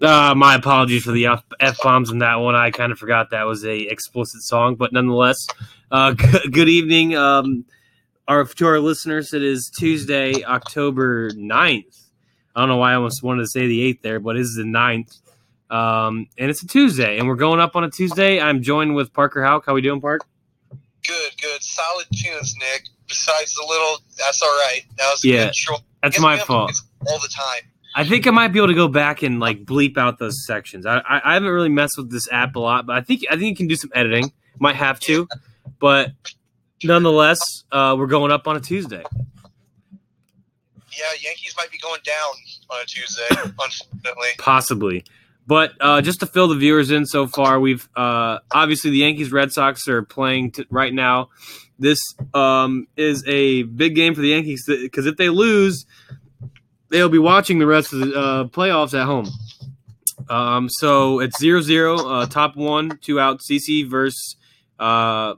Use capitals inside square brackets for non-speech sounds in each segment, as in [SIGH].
Uh, my apologies for the f bombs in that one. I kind of forgot that was a explicit song, but nonetheless, uh, [LAUGHS] good evening. Um, our to our listeners, it is Tuesday, October 9th. I don't know why I almost wanted to say the eighth there, but it is the 9th. Um, and it's a Tuesday, and we're going up on a Tuesday. I'm joined with Parker Hauk. How we doing, Park? Good, good. Solid tunes, Nick. Besides the little, that's all right. That was a Yeah, That's my fault. All the time. I think I might be able to go back and like bleep out those sections. I, I, I haven't really messed with this app a lot, but I think I think you can do some editing. Might have to, but nonetheless, uh, we're going up on a Tuesday. Yeah, Yankees might be going down on a Tuesday, [COUGHS] unfortunately. Possibly. But uh, just to fill the viewers in so far, we've uh, obviously the Yankees Red Sox are playing t- right now. This um, is a big game for the Yankees because if they lose, they'll be watching the rest of the uh, playoffs at home. Um, so it's 0 0, uh, top one, two out, CC versus uh,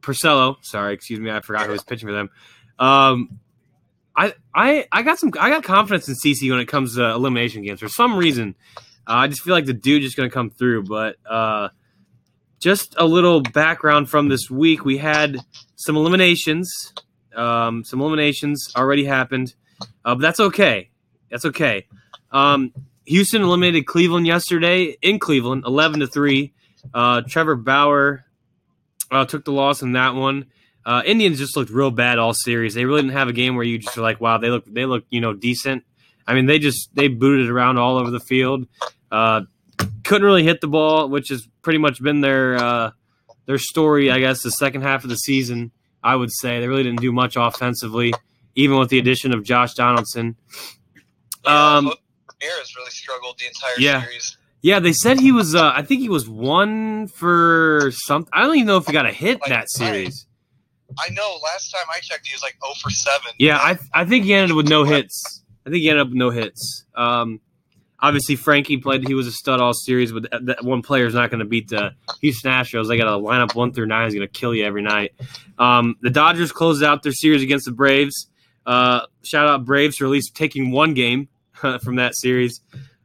Porcello. Sorry, excuse me, I forgot who was pitching for them. Um, I, I I got some I got confidence in CC when it comes to elimination games. For some reason, uh, I just feel like the dude just going to come through. But uh, just a little background from this week: we had some eliminations. Um, some eliminations already happened, uh, but that's okay. That's okay. Um, Houston eliminated Cleveland yesterday in Cleveland, eleven to three. Uh, Trevor Bauer uh, took the loss in that one. Uh, Indians just looked real bad all series. They really didn't have a game where you just were like, wow, they look they look you know decent. I mean, they just they booted around all over the field. Uh, couldn't really hit the ball, which has pretty much been their uh, their story, I guess. The second half of the season, I would say they really didn't do much offensively, even with the addition of Josh Donaldson. Um, Ramirez really struggled the entire Yeah. series. yeah, they said he was. Uh, I think he was one for something. I don't even know if he got a hit that series. I know. Last time I checked, he was like 0 for 7. Yeah, I I think he ended with no hits. I think he ended up with no hits. Um, obviously Frankie played; he was a stud all series. But that, that one player is not going to beat the Houston Astros. They got a lineup one through nine is going to kill you every night. Um, the Dodgers closed out their series against the Braves. Uh, shout out Braves for at least taking one game [LAUGHS] from that series.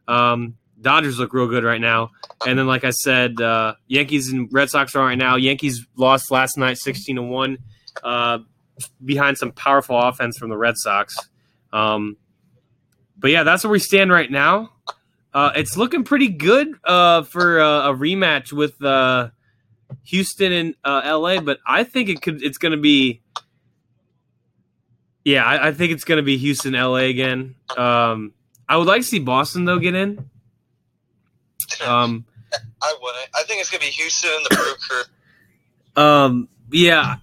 Um, Dodgers look real good right now. And then, like I said, uh, Yankees and Red Sox are right now. Yankees lost last night, sixteen to one, uh, behind some powerful offense from the Red Sox. Um, but yeah, that's where we stand right now. Uh, it's looking pretty good uh, for uh, a rematch with uh, Houston and uh, LA, but I think it could. It's going to be. Yeah, I, I think it's going to be Houston, LA again. Um, I would like to see Boston though get in. Um, [LAUGHS] I wouldn't. I think it's going to be Houston and the Brew. Um. Yeah.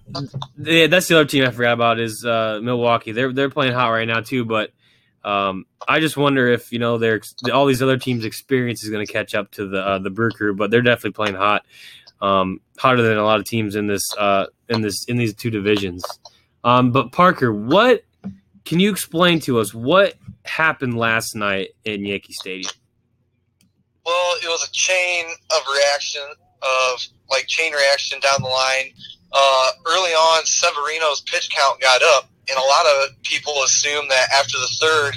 Yeah. That's the other team I forgot about is uh, Milwaukee. They're they're playing hot right now too. But um, I just wonder if you know their all these other teams' experience is going to catch up to the uh, the Brew Crew. But they're definitely playing hot, um, hotter than a lot of teams in this uh, in this in these two divisions. Um, but Parker, what can you explain to us what happened last night in Yankee Stadium? Well, it was a chain of reaction of like chain reaction down the line. Uh, early on, Severino's pitch count got up, and a lot of people assumed that after the third,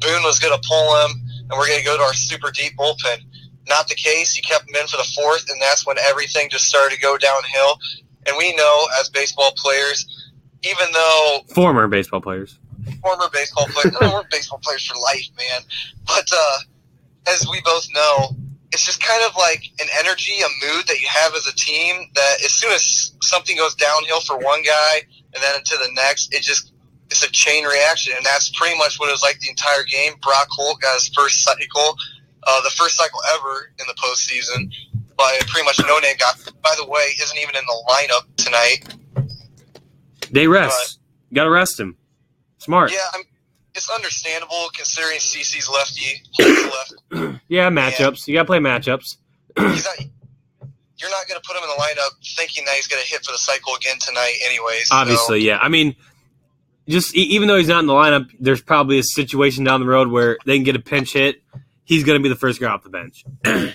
Boone was going to pull him, and we're going to go to our super deep bullpen. Not the case. He kept him in for the fourth, and that's when everything just started to go downhill. And we know, as baseball players, even though Former baseball players. former baseball players. no, we're baseball players for life, man. But uh, as we both know, it's just kind of like an energy, a mood that you have as a team. That as soon as something goes downhill for one guy, and then into the next, it just it's a chain reaction, and that's pretty much what it was like the entire game. Brock Holt got his first cycle, uh, the first cycle ever in the postseason. By pretty much no name guy. By the way, isn't even in the lineup tonight. They rest. You got to rest him. Smart. Yeah, I'm, it's understandable considering CC's lefty, [CLEARS THROAT] left. Yeah, matchups. You got to play matchups. Not, you're not going to put him in the lineup thinking that he's going to hit for the cycle again tonight, anyways. so- Obviously, yeah. I mean, just even though he's not in the lineup, there's probably a situation down the road where they can get a pinch hit. He's going to be the first guy off the bench. [CLEARS THROAT] yeah,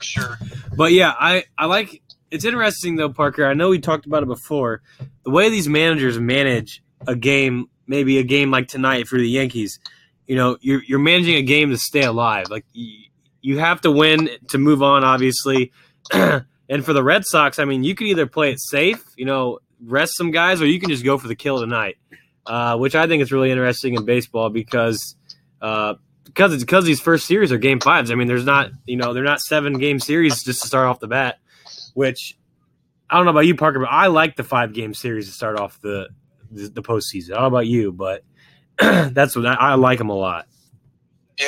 sure. But yeah, I, I like it's interesting though, Parker. I know we talked about it before. The way these managers manage a game, maybe a game like tonight for the Yankees, you know, you're you're managing a game to stay alive. Like you, you have to win to move on, obviously. [CLEARS THROAT] and for the Red Sox, I mean, you can either play it safe, you know, rest some guys, or you can just go for the kill tonight, uh, which I think is really interesting in baseball because uh, because it's because these first series are game fives. I mean, there's not you know they're not seven game series just to start off the bat, which I don't know about you, Parker, but I like the five game series to start off the the, the postseason. I don't know about you, but [CLEARS THROAT] that's what I, I like them a lot. Yeah,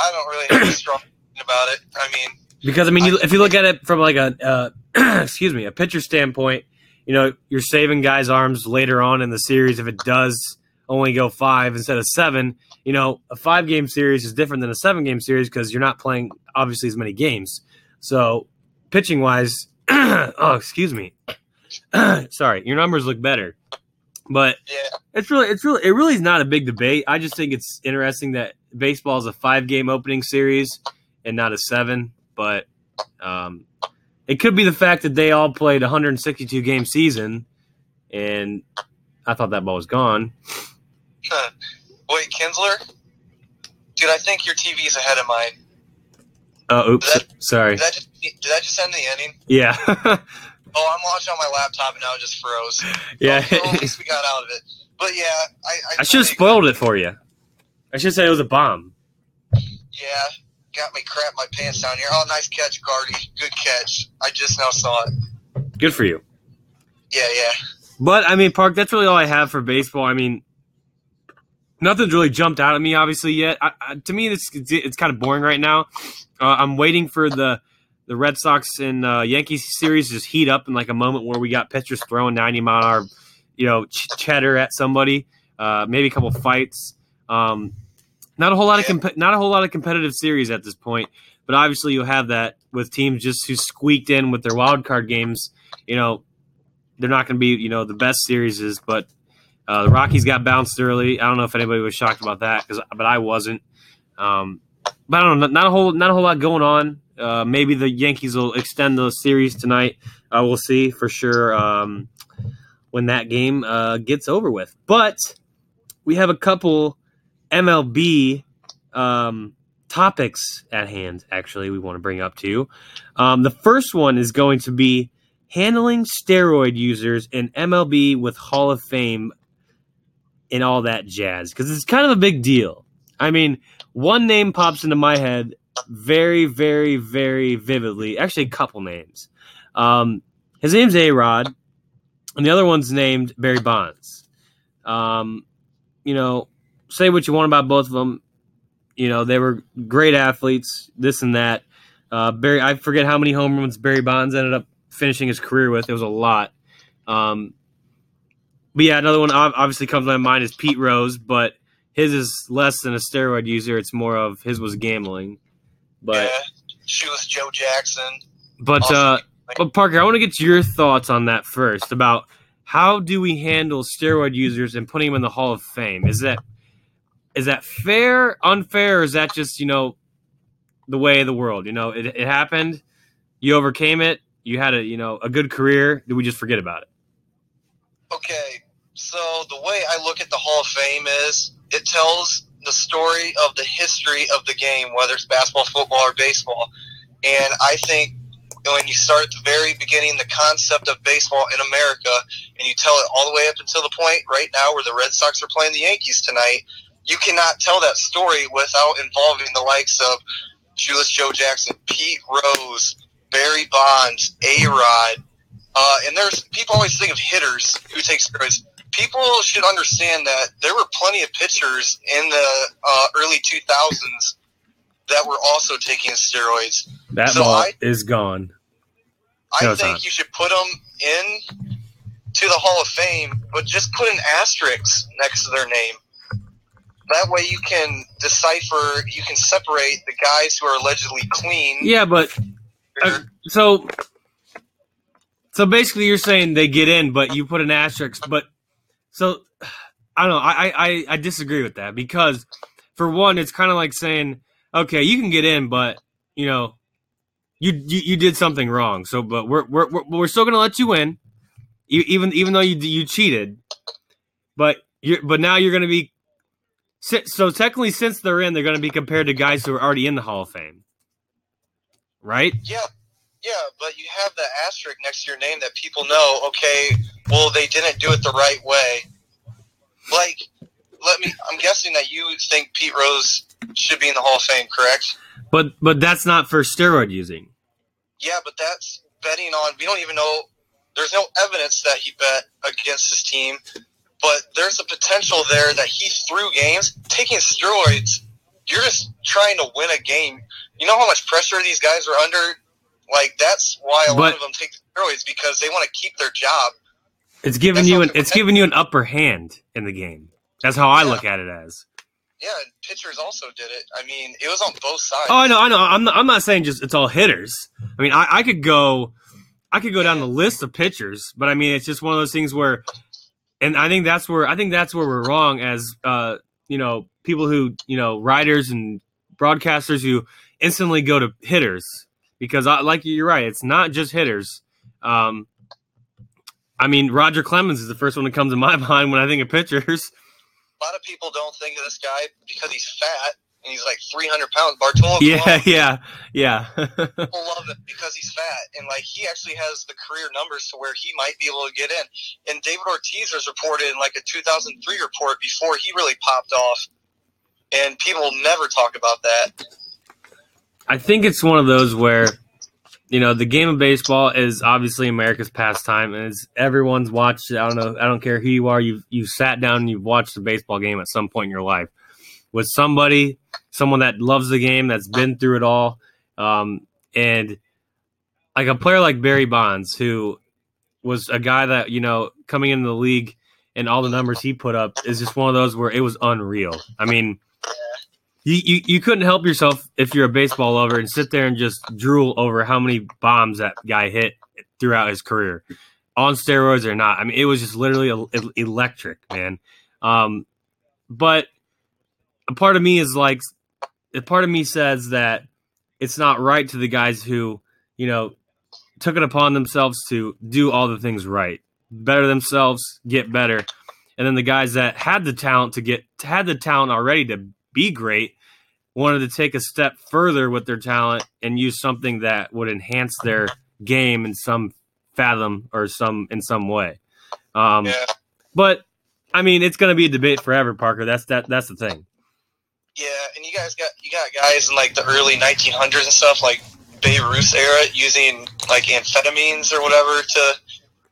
I don't really have a strong [CLEARS THROAT] opinion about it. I mean, Because I mean, you, if you look at it from like a uh, [CLEARS THROAT] excuse me, a pitcher standpoint, you know, you're saving guys' arms later on in the series if it does only go five instead of seven. You know, a five game series is different than a seven game series because you're not playing obviously as many games. So, pitching wise, [CLEARS THROAT] oh excuse me, [CLEARS THROAT] sorry, your numbers look better, but yeah, it's really, it's really, it really is not a big debate. I just think it's interesting that baseball is a five game opening series and not a seven. But um, it could be the fact that they all played a 162 game season, and I thought that ball was gone. wait, Kinsler, dude, I think your TV's ahead of mine. Oh, oops, That- sorry. Did that just did that just end the inning? Yeah, [LAUGHS] Oh, I'm watching on my laptop and now it just froze. yeah. Oh, so at least we got out of it. But yeah, I I, I should have spoiled it for you. I should say it was a bomb. Yeah, got me crap my pants down here. Oh, nice catch, Gardy. Good catch. I just now saw it. Good for you. Yeah, yeah. But I mean, Park, that's really all I have for baseball. I mean, nothing's really jumped out at me, obviously yet. I, I, to me, it's it's kind of boring right now. Uh, I'm waiting for the the Red Sox and uh, Yankees series to just heat up in like a moment where we got pitchers throwing 90 mile an hour, you know, ch- cheddar at somebody. Uh, maybe a couple fights. Um, not a whole lot of comp- not a whole lot of competitive series at this point. But obviously, you'll have that with teams just who squeaked in with their wild card games. You know, they're not going to be you know the best series is, but uh, the Rockies got bounced early. I don't know if anybody was shocked about that, cause, but I wasn't. Um, but I don't know, not a whole not a whole lot going on. Uh, maybe the Yankees will extend the series tonight. Uh, we'll see for sure um, when that game uh, gets over with. But we have a couple MLB um, topics at hand. Actually, we want to bring up too. Um, the first one is going to be handling steroid users in MLB with Hall of Fame and all that jazz because it's kind of a big deal. I mean, one name pops into my head very, very, very vividly. Actually, a couple names. Um, his name's A Rod, and the other one's named Barry Bonds. Um, you know, say what you want about both of them. You know, they were great athletes, this and that. Uh, Barry, I forget how many home runs Barry Bonds ended up finishing his career with. It was a lot. Um, but yeah, another one obviously comes to my mind is Pete Rose, but his is less than a steroid user. It's more of his was gambling. But yeah. Shoeless Joe Jackson. but Also, uh, but Parker, I want to get your thoughts on that first about how do we handle steroid users and putting them in the Hall of Fame? Is that is that fair, unfair, or is that just you know the way of the world? You know, it, it happened, you overcame it, you had a you know a good career. Do we just forget about it? Okay, so the way I look at the Hall of Fame is it tells the story of the history of the game, whether it's basketball, football, or baseball. And I think when you start at the very beginning, the concept of baseball in America, and you tell it all the way up until the point right now where the Red Sox are playing the Yankees tonight, you cannot tell that story without involving the likes of Shoeless Joe Jackson, Pete Rose, Barry Bonds, A Rod. Uh, and there's people always think of hitters who take steroids. People should understand that there were plenty of pitchers in the uh, early 2000s that were also taking steroids. That So ball I- is gone. I No, it's think not. you should put them in to the Hall of Fame, but just put an asterisk next to their name. That way you can decipher, you can separate the guys who are allegedly clean. Yeah, but uh, so so basically you're saying they get in, but you put an asterisk. But so I don't know. I I, I disagree with that because for one, it's kind of like saying, okay, you can get in, but you know, you you, you did something wrong. So, but we're we're we're, still gonna let you in, even even though you you cheated. But you but now you're gonna be. So technically, since they're in, they're to be compared to guys who are already in the Hall of Fame, right? Yeah, yeah, but you have that asterisk next to your name that people know. Okay, well they didn't do it the right way. Like, let me. I'm guessing that you think Pete Rose should be in the Hall of Fame, correct? But but that's not for steroid using. Yeah, but that's betting on. We don't even know. There's no evidence that he bet against his team, but there's a potential there that he threw games taking steroids. You're just trying to win a game. You know how much pressure these guys are under. Like that's why a lot of them take steroids because they want to keep their job. It's giving That's you an it's giving you an upper hand in the game. That's how I Yeah. look at it as. Yeah, and pitchers also did it. I mean, it was on both sides. Oh, I know, I know. I'm not, I'm not saying just it's all hitters. I mean, I, I could go, I could go down the list of pitchers, but I mean, it's just one of those things where, and I think that's where I think that's where we're wrong as uh, you know, people who you know, writers and broadcasters who instantly go to hitters because, I, like you're right, it's not just hitters. Um, I mean, Roger Clemens is the first one that comes to my [LAUGHS] mind when I think of pitchers. A lot of people don't think of this guy because he's fat and he's like 300 pounds. Bartolo [LAUGHS] Yeah, Colon, [LAUGHS] yeah, yeah. people love him because he's fat and like he actually has the career numbers to where he might be able to get in. And David Ortiz was reported in like a 2003 report before he really popped off, and people never talk about that. I think it's one of those where, you know, the game of baseball is obviously America's pastime, and it's everyone's watched. I don't know. I don't care who you are. You've you've sat down and you've watched a baseball game at some point in your life with somebody, someone that loves the game, that's been through it all, um, and like a player like Barry Bonds, who was a guy that you know coming into the league and all the numbers he put up is just one of those where it was unreal. I mean you, you you couldn't help yourself if you're a baseball lover and sit there and just drool over how many bombs that guy hit throughout his career, on steroids or not. I mean, it was just literally el- el- electric, man. Um, but a part of me is like, a part of me says that it's not right to the guys who, you know, took it upon themselves to do all the things right, better themselves, get better, and then the guys that had the talent to get had the talent already to be great wanted to take a step further with their talent and use something that would enhance their game in some fathom or some in some way. Um, Yeah, But I mean, it's going to be a debate forever, Parker. That's that. That's the thing. yeah, and you guys got you got guys in like the early 1900s and stuff like Babe Ruth era using like amphetamines or whatever to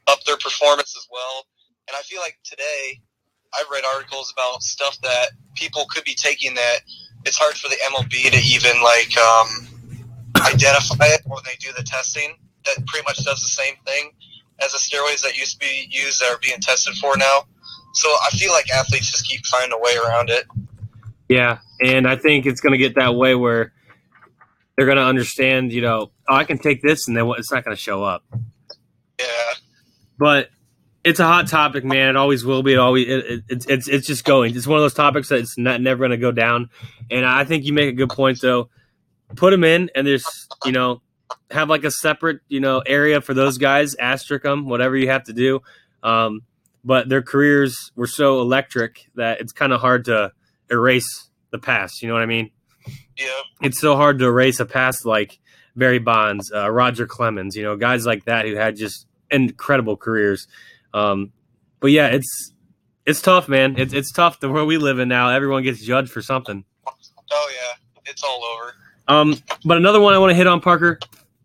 up their performance as well. And I feel like today I've read articles about stuff that people could be taking that it's hard for the MLB to even like um, identify it when they do the testing. That pretty much does the same thing as the steroids that used to be used that are being tested for now. So I feel like athletes just keep finding a way around it. Yeah, and I think it's going to get that way where they're going to understand. You know, oh, I can take this, and then it's not going to show up. Yeah. But it's a hot topic, man. It always will be. It always it, it, it's it's it's just going. It's one of those topics that it's not never going to go down. And I think you make a good point, though. Put them in, and there's you know have like a separate you know area for those guys. Asterisk them, whatever you have to do. Um, but their careers were so electric that it's kind of hard to erase the past. You know what I mean? Yeah. it's so hard to erase a past like Barry Bonds, uh, Roger Clemens, you know, guys like that who had just incredible careers. Um, but yeah, it's it's tough, man. It's it's tough the world we live in now. Everyone gets judged for something. Oh yeah. It's all over. Um, but another one I want to hit on, Parker.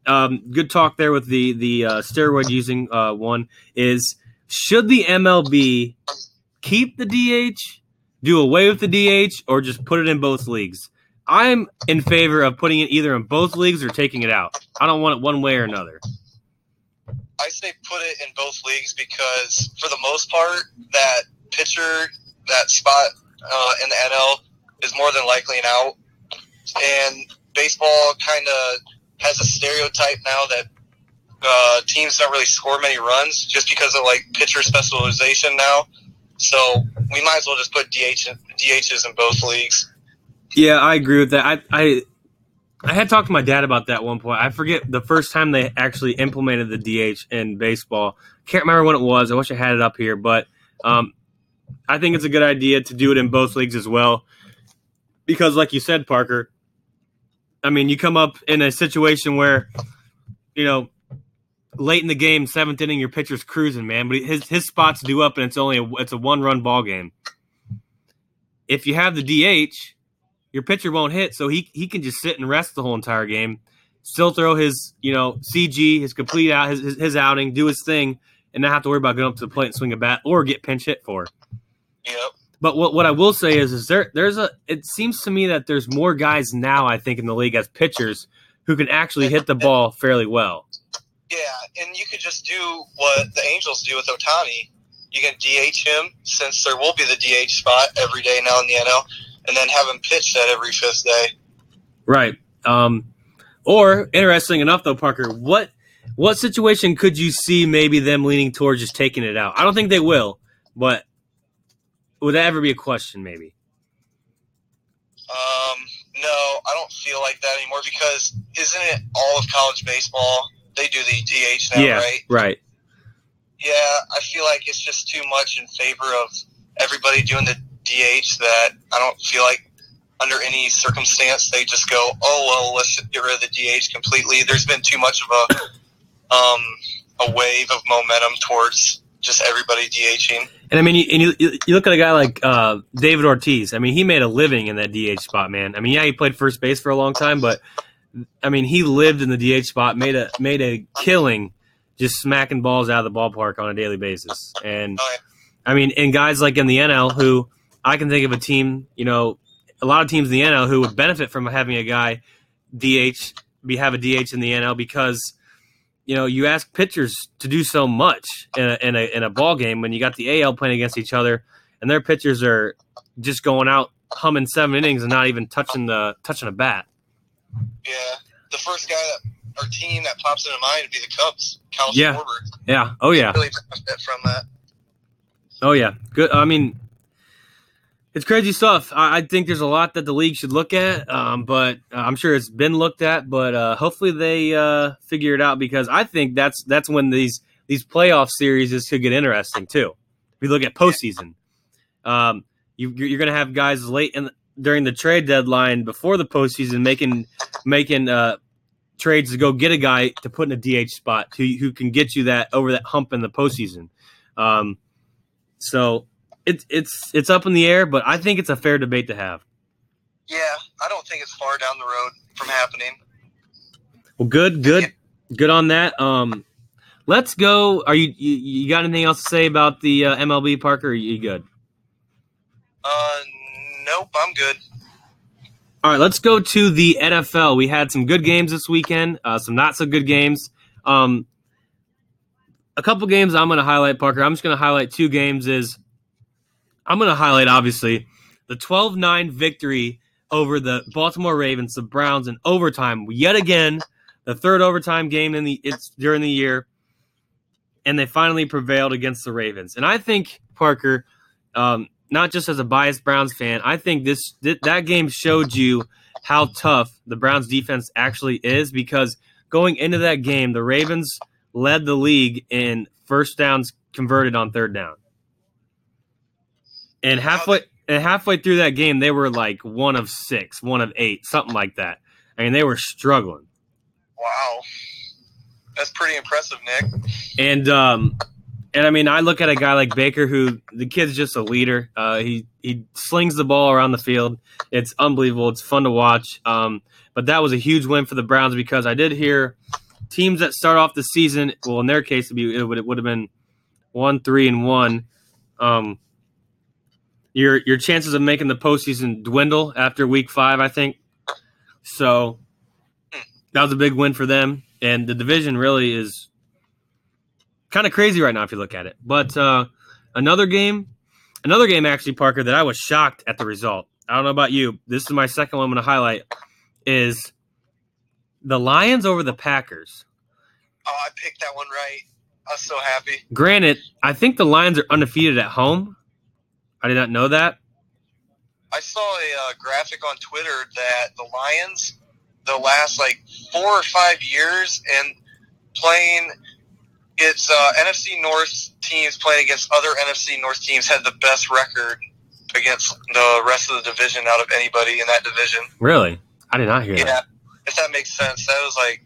Um, good talk there with the the uh, steroid using uh, one is should the MLB keep the DH, do away with the DH, or just put it in both leagues? I'm in favor of putting it either in both leagues or taking it out. I don't want it one way or another. I say put it in both leagues because for the most part, that pitcher, that spot uh, in the NL is more than likely an out. And baseball kind of has a stereotype now that uh, teams don't really score many runs just because of like pitcher specialization now. So we might as well just put DH, DHs in both leagues. Yeah, I agree with that. I, I I had talked to my dad about that one point. I forget the first time they actually implemented the DH in baseball. Can't remember when it was. I wish I had it up here, but um, I think it's a good idea to do it in both leagues as well. Because, like you said, Parker, I mean, you come up in a situation where, you know, late in the game, seventh inning, your pitcher's cruising, man, but his his spot's do up, and it's only a, it's a one run ball game. If you have the DH, your pitcher won't hit, so he he can just sit and rest the whole entire game, still throw his you know CG, his complete out his his, his outing, do his thing, and not have to worry about going up to the plate and swing a bat or get pinch hit for. Yep. But what, what I will say is is there there's a it seems to me that there's more guys now I think in the league as pitchers who can actually hit the ball fairly well. Yeah, and you could just do what the Angels do with Ohtani. You can DH him since there will be the DH spot every day now in the NL, and then have him pitch that every fifth day. Right. Um, or interesting enough though, Parker, what what situation could you see maybe them leaning towards just taking it out? I don't think they will, but would that ever be a question? Maybe. Um, no, I don't feel like that anymore because isn't it all of college baseball? They do the DH now, yeah. right? Right. Yeah, I feel like it's just too much in favor of everybody doing the DH that I don't feel like under any circumstance they just go, oh well, let's get rid of the DH completely. There's been too much of a um, a wave of momentum towards just everybody DHing. And I mean, you, and you, you look at a guy like uh, David Ortiz. I mean, he made a living in that DH spot, man. I mean, yeah, he played first base for a long time, but I mean, he lived in the DH spot, made a made a killing, just smacking balls out of the ballpark on a daily basis. And Oh, I mean, and guys like in the NL who I can think of a team, you know, a lot of teams in the NL who would benefit from having a guy DH be have a DH in the NL because you know you ask pitchers to do so much in a, in a in a ball game when you got the AL playing against each other and their pitchers are just going out humming seven innings and not even touching the touching a bat. Yeah, the first guy that our team that pops into mind would be the Cubs. Cal Yeah. Schwarber Yeah. Oh yeah. really benefit from that. Oh yeah, good. I mean, it's crazy stuff. I, I think there's a lot that the league should look at, um, but uh, I'm sure it's been looked at. But uh, hopefully they uh, figure it out because I think that's that's when these these playoff series could get interesting too. If you look at postseason, um, you, you're going to have guys late in during the trade deadline before the postseason making making uh, trades to go get a guy to put in a DH spot who who can get you that over that hump in the postseason. Um, so it's it's it's up in the air, but I think it's a fair debate to have. Yeah, I don't think it's far down the road from happening. Well, good, good, good on that. Um, let's go. Are you you, you got anything else to say about the uh, MLB Parker? Are you good? Uh, nope, I'm good. All right, let's go to the NFL. We had some good games this weekend, uh, some not so good games. Um, a couple games I'm going to highlight, Parker. I'm just going to highlight two games. Is I'm going to highlight obviously the 12-9 victory over the Baltimore Ravens, the Browns in overtime. Yet again, the third overtime game in the it's during the year, and they finally prevailed against the Ravens. And I think Parker, um, not just as a biased Browns fan, I think this th- that game showed you how tough the Browns defense actually is because going into that game, the Ravens led the league in first downs converted on third down. And halfway and halfway through that game, they were like one of six, one of eight, something like that. I mean, they were struggling. Wow, that's pretty impressive, Nick. And um, and I mean, I look at a guy like Baker, who the kid's just a leader. Uh, he he slings the ball around the field. It's unbelievable. It's fun to watch. Um, but that was a huge win for the Browns because I did hear teams that start off the season. Well, in their case, it would it would have been one, three, and one. Um, your your chances of making the postseason dwindle after week five, I think. So that was a big win for them, and the division really is kind of crazy right now if you look at it. But uh, another game, another game actually, Parker, that I was shocked at the result. I don't know about you. This is my second one I'm going to highlight. Is the Lions over the Packers? Oh, I picked that one right. I was so happy. Granted, I think the Lions are undefeated at home. I did not know that. I saw a uh, graphic on Twitter that the Lions the last like four or five years and playing it's uh, NFC North teams playing against other NFC North teams had the best record against the rest of the division out of anybody in that division. Really? I did not hear Yeah, that. if that makes sense. That was like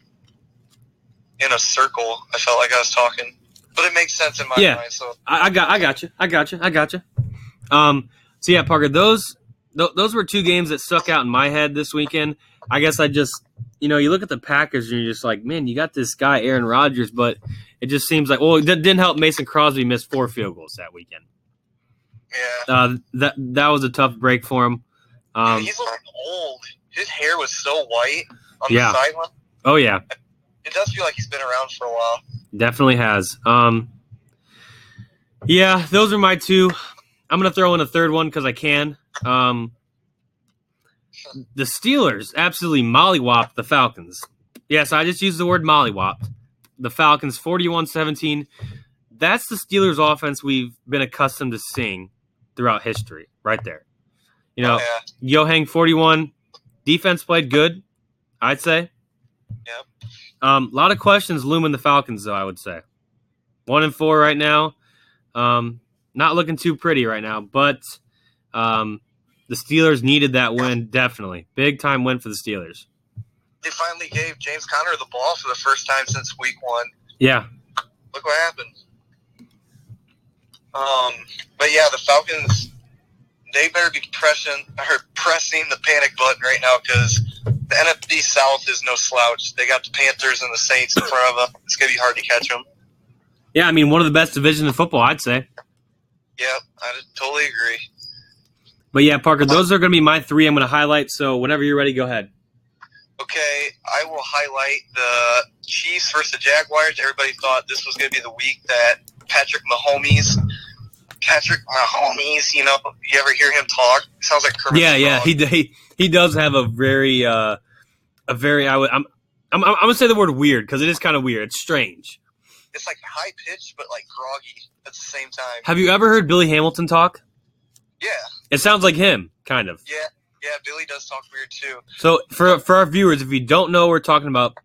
in a circle. I felt like I was talking, but it makes sense in my Yeah. mind. So I, I got, I got you, I got you, I got you. Um, so yeah, Parker, those th- those were two games that stuck out in my head this weekend. I guess I just, you know, you look at the Packers and you're just like, man, you got this guy Aaron Rodgers, but it just seems like, well, it didn't help. Mason Crosby missed four field goals that weekend. yeah, Uh, that that was a tough break for him. Um, he's looking old. His hair was so white on Yeah. the sideline. oh yeah, It does feel like he's been around for a while. Definitely has. Um, yeah, those are my two. I'm gonna throw in a third one because I can. Um, the Steelers absolutely mollywopped the Falcons. Yes, I just used the word mollywopped. The Falcons 41-17. That's the Steelers offense we've been accustomed to seeing throughout history, right there. You know, yeah, Yohang 41. Defense played good, I'd say. Yep. Um, a lot of questions looming the Falcons, though, I would say. One and four right now. Um, not looking too pretty right now, but um, the Steelers needed that win, definitely. Big time win for the Steelers. they finally gave James Conner the ball for the first time since week one. Yeah. Look what happened. Um, but yeah, the Falcons, they better be pressing or pressing the panic button right now because the NFC South is no slouch. They got the Panthers and the Saints in front of them. It's gonna be hard to catch them. Yeah, I mean, one of the best divisions in football, I'd say. Yep, I totally agree. But yeah, Parker, those are going to be my three I'm going to highlight. So whenever you're ready, go ahead. Okay, I will highlight the Chiefs versus the Jaguars. Everybody thought this was going to be the week that Patrick Mahomes, Patrick Mahomes, you know, you ever hear him talk? sounds like Kermit Yeah, yeah, he he he does have a very uh a very I would I'm I'm, I'm gonna say the word weird because it is kind of weird. It's strange. It's like high pitched, but like groggy at the same time. Have you ever heard Billy Hamilton talk? Yeah, It sounds like him, kind of. yeah, yeah. Billy does talk weird too. So for for our viewers, if you don't know what we're talking about,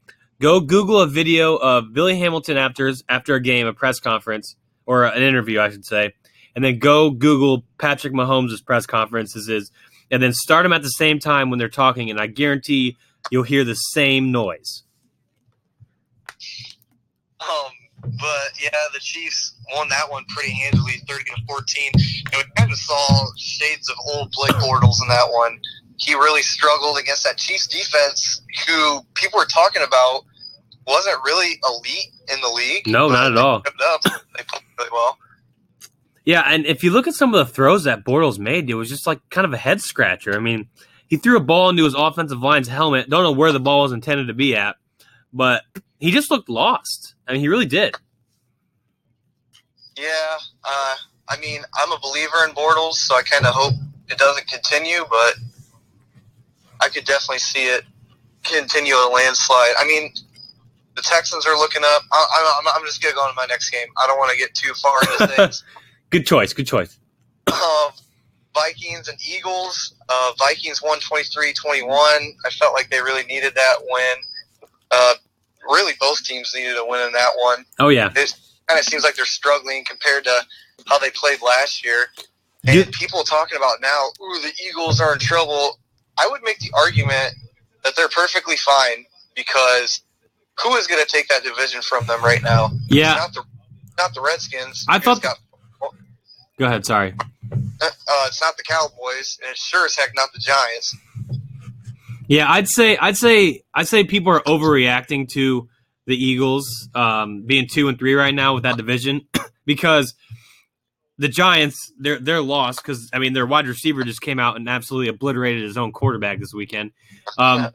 go Google a video of Billy Hamilton after after a game, a press conference or an interview, I should say, and then go Google Patrick Mahomes' press conferences is, and then start them at the same time when they're talking, and I guarantee you'll hear the same noise. Um, but yeah, the Chiefs won that one pretty handily, thirty to fourteen. And we kind of saw shades of old Blake Bortles in that one. He really struggled against that Chiefs defense, who people were talking about wasn't really elite in the league. No, not at all. They played really well. Yeah, and if you look at some of the throws that Bortles made, it was just like kind of a head scratcher. I mean, he threw a ball into his offensive line's helmet. Don't know where the ball was intended to be at, but he just looked lost. I mean, he really did. Yeah, uh, I mean, I'm a believer in Bortles, so I kind of hope it doesn't continue, but I could definitely see it continue a landslide. I mean, the Texans are looking up. I, I'm, I'm just going to go on to my next game. I don't want to get too far into [LAUGHS] things. Good choice. Good choice. uh, Vikings and Eagles. Uh, Vikings won 23-21. I felt like they really needed that win. Uh, really, both teams needed a win in that one Oh yeah. it kind of seems like they're struggling compared to how they played last year. And Yeah. people talking about now, ooh, the Eagles are in trouble. I would make the argument that they're perfectly fine because who is going to take that division from them right now? Yeah. Not the not the Redskins. I thought- got- Go ahead. Sorry. uh, it's not the Cowboys, and it's sure as heck not the Giants. Yeah, I'd say I'd say I'd say people are overreacting to the Eagles um, being two and three right now with that division [CLEARS THROAT] because the Giants they're they're lost because I mean their wide receiver just came out and absolutely obliterated his own quarterback this weekend. Um,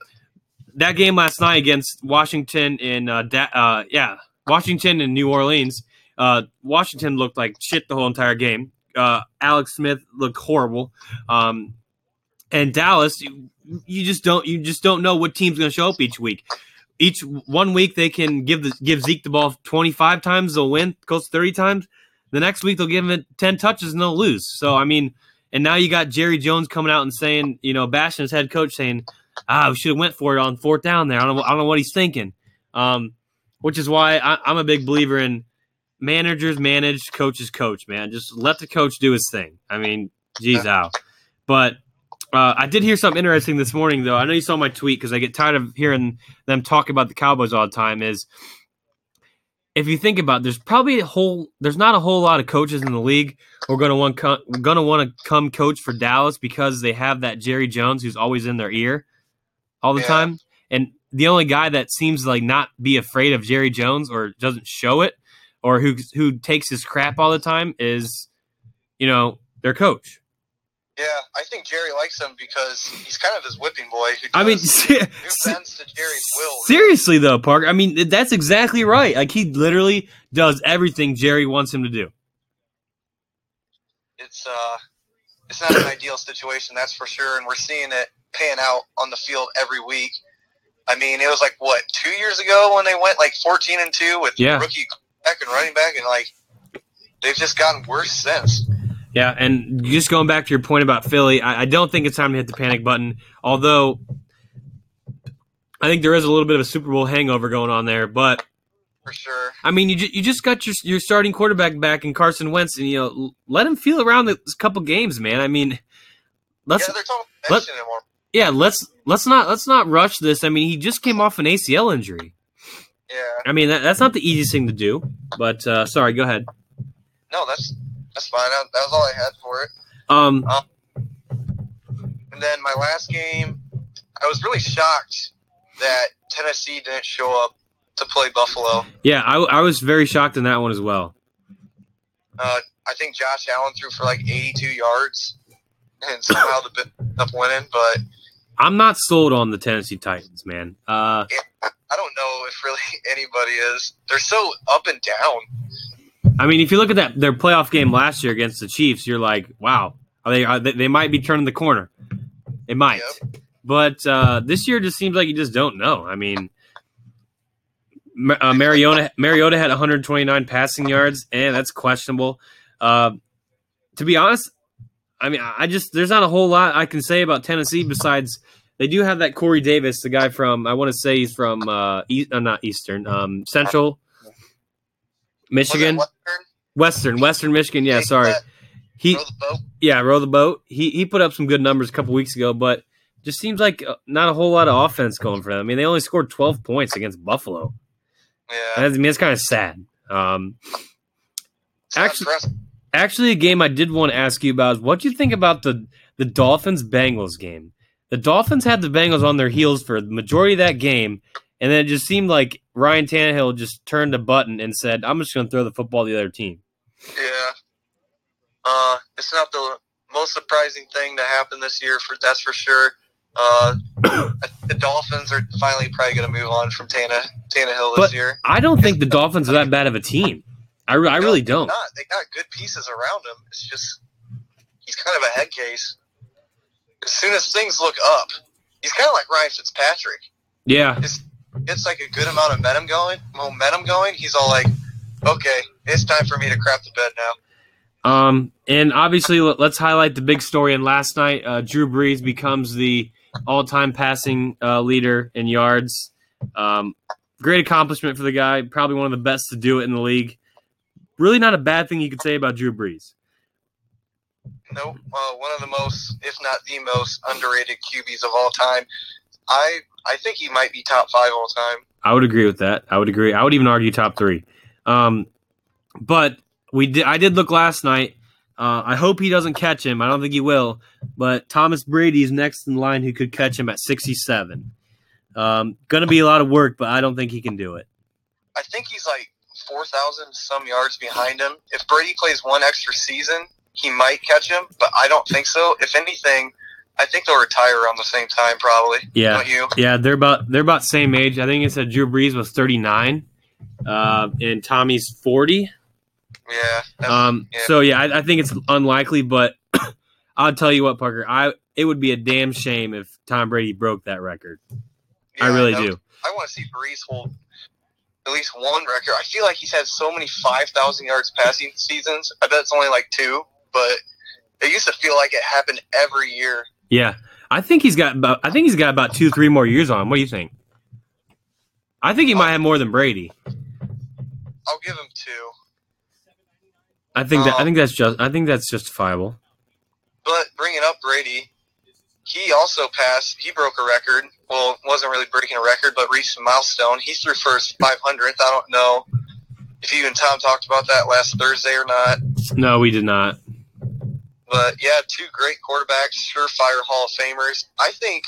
that game last night against Washington in uh, da- uh, yeah Washington and New Orleans. Uh, Washington looked like shit the whole entire game. Uh, Alex Smith looked horrible. Um, and Dallas, you, just don't you just don't know what team's going to show up each week. Each one week they can give the, give Zeke the ball twenty five times, they'll win, goes thirty times. The next week they'll give him ten touches and they'll lose. So I mean, and now you got Jerry Jones coming out and saying, you know, bashing his head coach, saying, ah, we should have went for it on fourth down there. I don't I don't know what he's thinking. Um, which is why I, I'm a big believer in managers manage, coaches coach. Man, just let the coach do his thing. I mean, geez, out. But uh, I did hear something interesting this morning, though. I know you saw my tweet because I get tired of hearing them talk about the Cowboys all the time. Is if you think about, it, there's probably a whole, there's not a whole lot of coaches in the league who are going to want going to want to come coach for Dallas because they have that Jerry Jones who's always in their ear all the Yeah. time, and the only guy that seems like not be afraid of Jerry Jones or doesn't show it or who who takes his crap all the time is, you know, their coach. Yeah, I think Jerry likes him because he's kind of his whipping boy. I mean, does- se- who se- bends to Jerry's will. seriously though, Parker. I mean, that's exactly right. Like he literally does everything Jerry wants him to do. It's uh, it's not an ideal situation, that's for sure, and we're seeing it paying out on the field every week. I mean, it was like what two years ago when they went like fourteen and two with Yeah. rookie back and running back, and like they've just gotten worse since. Yeah, and just going back to your point about Philly, I, I don't think it's time to hit the panic button. Although I think there is a little bit of a Super Bowl hangover going on there, but For sure. I mean, you ju- you just got your your starting quarterback back in Carson Wentz, and you know let him feel around this couple games, man. I mean, let's yeah, they're let, yeah, let's let's not let's not rush this. I mean, he just came off an ACL injury. Yeah. I mean, that, that's not the easiest thing to do. But uh, sorry, go ahead. No, that's that's fine. That, that was all I had for it. Um, And then my last game, I was really shocked that Tennessee didn't show up to play Buffalo. yeah, I, I was very shocked in that one as well. Uh, I think Josh Allen threw for like 82 yards, and somehow the bit up winning. But I'm not sold on the Tennessee Titans, man. Uh, I don't know if really [LAUGHS] anybody is. They're so up and down. I mean, if you look at that their playoff game last year against the Chiefs, you're like, wow, are they are they, they might be turning the corner. It might, but uh, this year just seems like you just don't know. I mean, uh, Mariota Mariota had 129 passing yards, and that's questionable. Uh, to be honest, I mean, I just there's not a whole lot I can say about Tennessee besides they do have that Corey Davis, the guy from I want to say he's from uh, East, uh, not Eastern, um, Central Michigan. Western? Western, Western Michigan. Yeah, sorry. He, boat? yeah, row the boat. He he put up some good numbers a couple weeks ago, but just seems like uh, not a whole lot of offense going for them. I mean, they only scored twelve points against Buffalo. Yeah. I mean, it's kind of sad. Um, actually- actually, a game I did want to ask you about is what do you think about the the Dolphins Bengals game? The Dolphins had the Bengals on their heels for the majority of that game, and then it just seemed like Ryan Tannehill just turned a button and said, "I'm just going to throw the football to the other team." Yeah. Uh, it's not the most surprising thing to happen this year. For that's for sure. Uh, the Dolphins are finally probably going to move on from Tana Tannehill this But- year. I don't think the Dolphins are that bad of a team. I, re- I really don't. Not. They got good pieces around him. It's just he's kind of a head case. As soon as things look up, he's kind of like Ryan Fitzpatrick. Yeah, It's like a good amount of momentum going. Momentum going. He's all like, "Okay, it's time for me to crap the bed now." Um, and obviously, let- let's highlight the big story. And last night, uh, Drew Brees becomes the all-time passing uh, leader in yards. Um, great accomplishment for the guy. Probably one of the best to do it in the league. Really, not a bad thing you could say about Drew Brees. Nope. Uh, one of the most, if not the most, underrated QBs of all time. I I think he might be top five all time. I would agree with that. I would agree. I would even argue top three. Um, but we did. I did look last night. Uh, I hope he doesn't catch him. I don't think he will. But Thomas Brady's next in line who could catch him at 67. Um, going to be a lot of work, but I don't think he can do it. I think he's like four thousand some yards behind him. If Brady plays one extra season, he might catch him, but I don't think so. If anything, I think they'll retire around the same time, probably. Yeah. Don't you? Yeah, they're about they're about same age. I think it said Drew Brees was 39, uh, and Tommy's 40. Yeah. Um, yeah. so yeah, I, I think it's unlikely, but [CLEARS THROAT] I'll tell you what, Parker, I it would be a damn shame if Tom Brady broke that record. I really know. do. I want to see Brees hold at least one record. I feel like he's had so many five thousand yards passing seasons. I bet it's only like two, but it used to feel like it happened every year. Yeah, I think he's got about. I think he's got about two, three more years on him. What do you think? I think he might have more than Brady. I'll give him two. I think that. I Um, think that's just. I think that's justifiable. But bringing up Brady, he also passed. He broke a record. Well, wasn't really breaking a record, but reached a milestone. He threw his 500th. I don't know if you and Tom talked about that last Thursday or not. No, we did not. But yeah, two great quarterbacks, surefire Hall of Famers. I think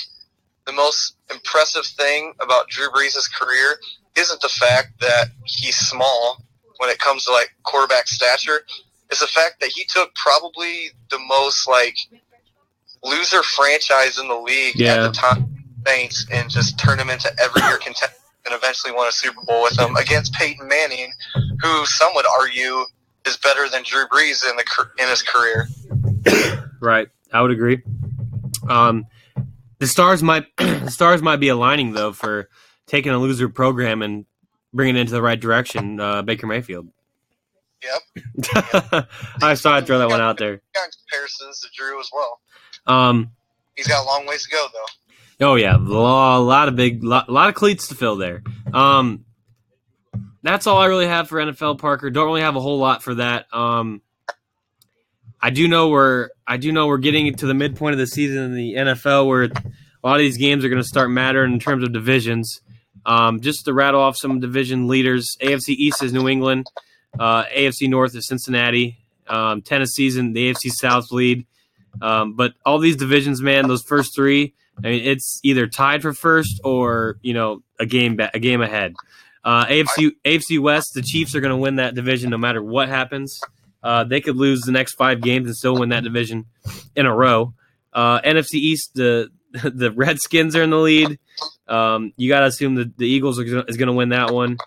the most impressive thing about Drew Brees' career isn't the fact that he's small when it comes to like quarterback stature. It's the fact that he took probably the most like loser franchise in the league Yeah. at the time, Saints, and just turned him into every year contender and eventually won a Super Bowl with them against Peyton Manning, who some would argue is better than Drew Brees in the in his career. [COUGHS] Right. I would agree. Um, the stars might [COUGHS] the stars might be aligning though for taking a loser program and bringing it into the right direction. Uh, Baker Mayfield. Yep. [LAUGHS] I saw I throw that one out there. got comparisons to Drew as well. Um, He's got a long ways to go, though. oh yeah, a lot, a lot of big, lot, lot of cleats to fill there. Um, that's all I really have for NFL Parker. Don't really have a whole lot for that. Um, I do know we're I do know we're getting to the midpoint of the season in the NFL where a lot of these games are going to start mattering in terms of divisions. Um, just to rattle off some division leaders, AFC East is New England, uh, AFC North is Cincinnati, um, Tennessee's in the AFC South lead. Um, but all these divisions, man, those first three, I mean, it's either tied for first or you know a game ba- a game ahead. Uh, AFC AFC West, the Chiefs are going to win that division no matter what happens. Uh, they could lose the next five games and still win that division in a row. Uh, NFC East, the [LAUGHS] the Redskins are in the lead. Um, you got to assume that the Eagles are is going to win that one.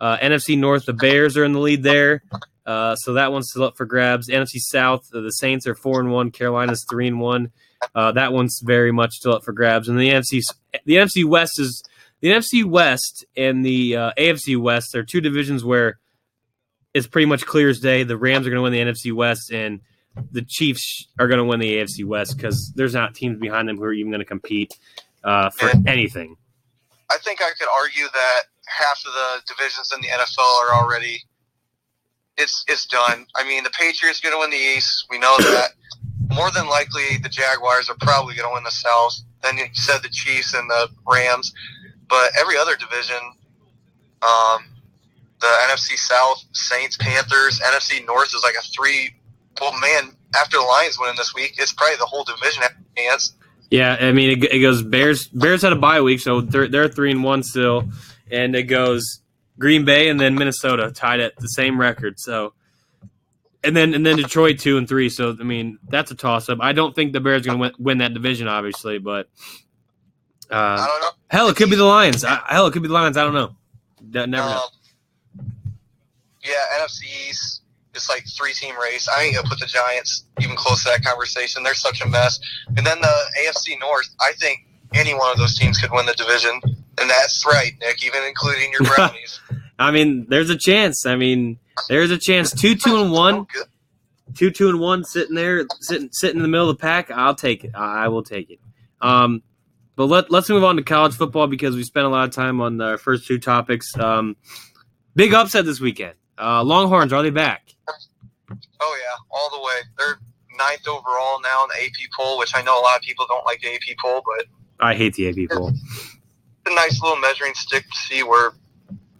Uh, NFC North, the Bears are in the lead there, uh, so that one's still up for grabs. NFC South, uh, the Saints are four and one. Carolina's three and one. Uh, that one's very much still up for grabs. And the NFC the NFC West is the NFC West and the AFC West are two divisions where it's pretty much clear as day. The Rams are going to win the NFC West, and the Chiefs are going to win the AFC West because there's not teams behind them who are even going to compete uh, for anything. I think I could argue that half of the divisions in the NFL are already it's it's done. I mean, the Patriots going to win the East. We know that. More than likely, the Jaguars are probably going to win the South. Then you said the Chiefs and the Rams, but every other division, um, the NFC South, Saints, Panthers, NFC North is like a three. Well, man, after the Lions winning this week, it's probably the whole division has. Yeah, I mean it, it goes Bears. Bears had a bye week, so they're, they're three and one still, and it goes Green Bay and then Minnesota tied at the same record. So, and then and then Detroit two and three. So I mean that's a toss up. I don't think the Bears are going to win, that division, obviously, but I uh, don't know. hell, it could be the Lions. I, hell, it could be the Lions. I don't know. Ne- Never know. Yeah, NFC East. It's like three team race. I ain't gonna put the Giants even close to that conversation. They're such a mess. And then the AFC North. I think any one of those teams could win the division, and that's right, Nick. Even including your [LAUGHS] Brownies. I mean, there's a chance. I mean, there's a chance. Two two and one. [LAUGHS] Two two and one sitting there sitting sitting in the middle of the pack i'll take it i I will take it um but let, let's move on to college football because we spent a lot of time on the first two topics um big upset this weekend uh longhorns are they back Oh yeah, all the way. They're ninth overall now in the AP poll, which I know a lot of people don't like the AP poll, but i hate the ap poll it's a nice little measuring stick to see where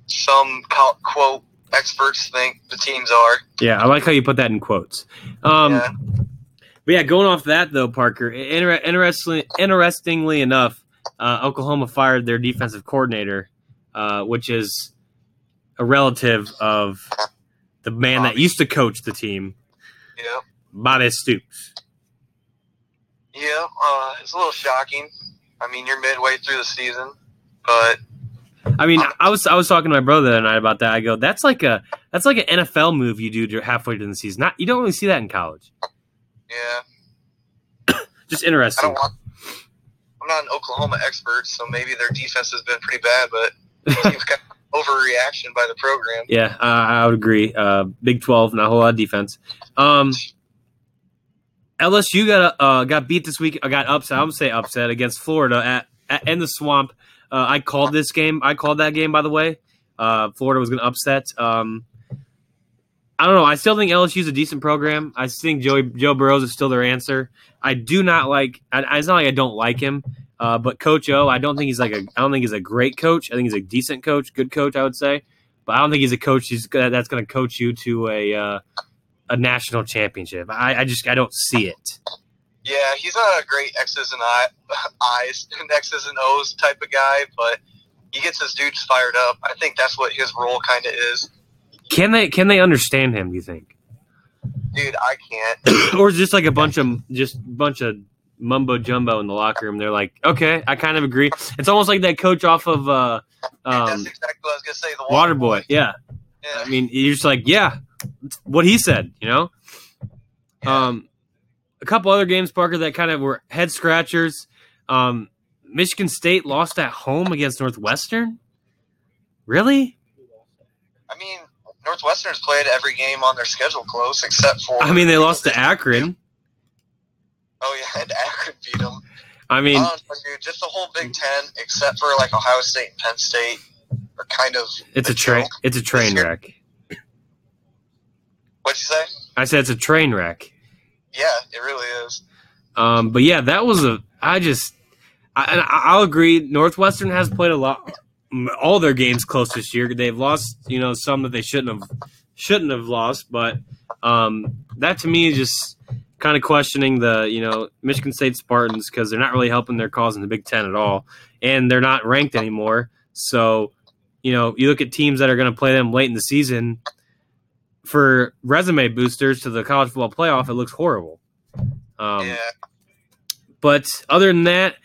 some quote experts think the teams are. yeah i like how you put that in quotes um yeah. But yeah, going off that though, Parker. Inter- interestingly, interestingly enough, uh, Oklahoma fired their defensive coordinator, uh, which is a relative of the man that used to coach the team, Yeah. Bobby Stoops. Yeah, uh, it's a little shocking. I mean, you're midway through the season, but I mean, I was I was talking to my brother the other night about that. I go, that's like a that's like an NFL move you do halfway through the season. Not you don't really see that in college. yeah, [COUGHS] Just interesting. want. I'm not an Oklahoma expert, so maybe their defense has been pretty bad, but [LAUGHS] overreaction by the program. Yeah, uh, I would agree. Uh, Big Twelve, not a whole lot of defense. Um, LSU got uh, got beat this week. I got upset. I'm gonna say upset against Florida at, at in the swamp. Uh, I called this game. I called that game by the way. Uh, Florida was gonna upset. Um, I don't know. I still think LSU's a decent program. I think Joey Joe Burrows is still their answer. I do not like. I, it's not like I don't like him, uh, but Coach O, I don't think he's like a. I don't think he's a great coach. I think he's a decent coach, good coach, I would say. But I don't think he's a coach. He's that's going to coach you to a uh, a national championship. I, I just I don't see it. Yeah, he's not a great X's and I, [LAUGHS] I's and X's and O's type of guy, but he gets his dudes fired up. I think that's what his role kind of is. Can they can they understand him? Do you think? Dude, I can't. [COUGHS] or is just like a bunch of just bunch of mumbo jumbo in the locker room? They're like, okay, I kind of agree. It's almost like that coach off of uh, um, exactly what I was gonna say. The Waterboy. Yeah, Yeah. I mean, you're just like, yeah, what he said, you know. Um, a couple other games, Parker, that kind of were head scratchers. Um, Michigan State lost at home against Northwestern. Really? I mean, Northwestern's played every game on their schedule close except for. I mean, they lost to Akron. Oh yeah, [LAUGHS] and Akron beat them. I mean, Honestly, dude, just the whole Big Ten, except for like Ohio State and Penn State, are kind of. it's a train. It's a train wreck. What'd you say? I said it's a train wreck. Yeah, it really is. Um, but yeah, that was a. I just, I, and I- I'll agree. Northwestern has played a lot, all their games close this year. They've lost, you know, some that they shouldn't have, shouldn't have lost. But um, that to me is just kind of questioning the, you know, Michigan State Spartans because they're not really helping their cause in the Big Ten at all, and they're not ranked anymore. So, you know, you look at teams that are going to play them late in the season. For resume boosters to the college football playoff, it looks horrible. Um, yeah, but other than that,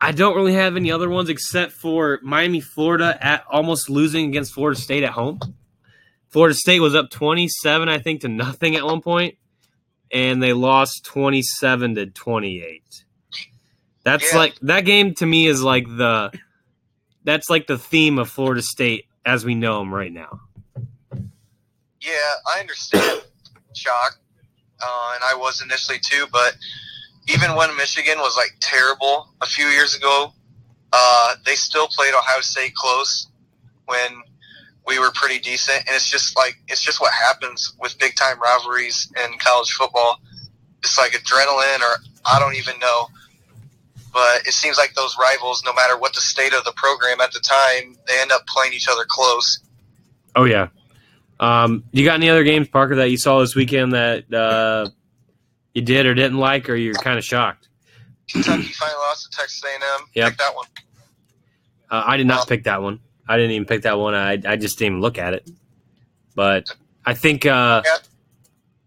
I don't really have any other ones except for Miami, Florida, at almost losing against Florida State at home. Florida State was up twenty-seven, I think, to nothing at one point, and they lost twenty-seven to twenty-eight. That's Yeah. like that game to me is like the that's like the theme of Florida State as we know them right now. yeah, I understand. Shock, uh, and I was initially too. But even when Michigan was like terrible a few years ago, uh, they still played Ohio State close when we were pretty decent. And it's just like it's just what happens with big time rivalries in college football. It's like adrenaline, or I don't even know. But it seems like those rivals, no matter what the state of the program at the time, they end up playing each other close. Oh yeah. Um, you got any other games, Parker, that you saw this weekend that uh, you did or didn't like, or you're kind of shocked? Kentucky finally lost to Texas A&M. Yep. Pick that one. Uh, I did not pick that one. I didn't even pick that one. I I just didn't even look at it. But I think uh, Yeah.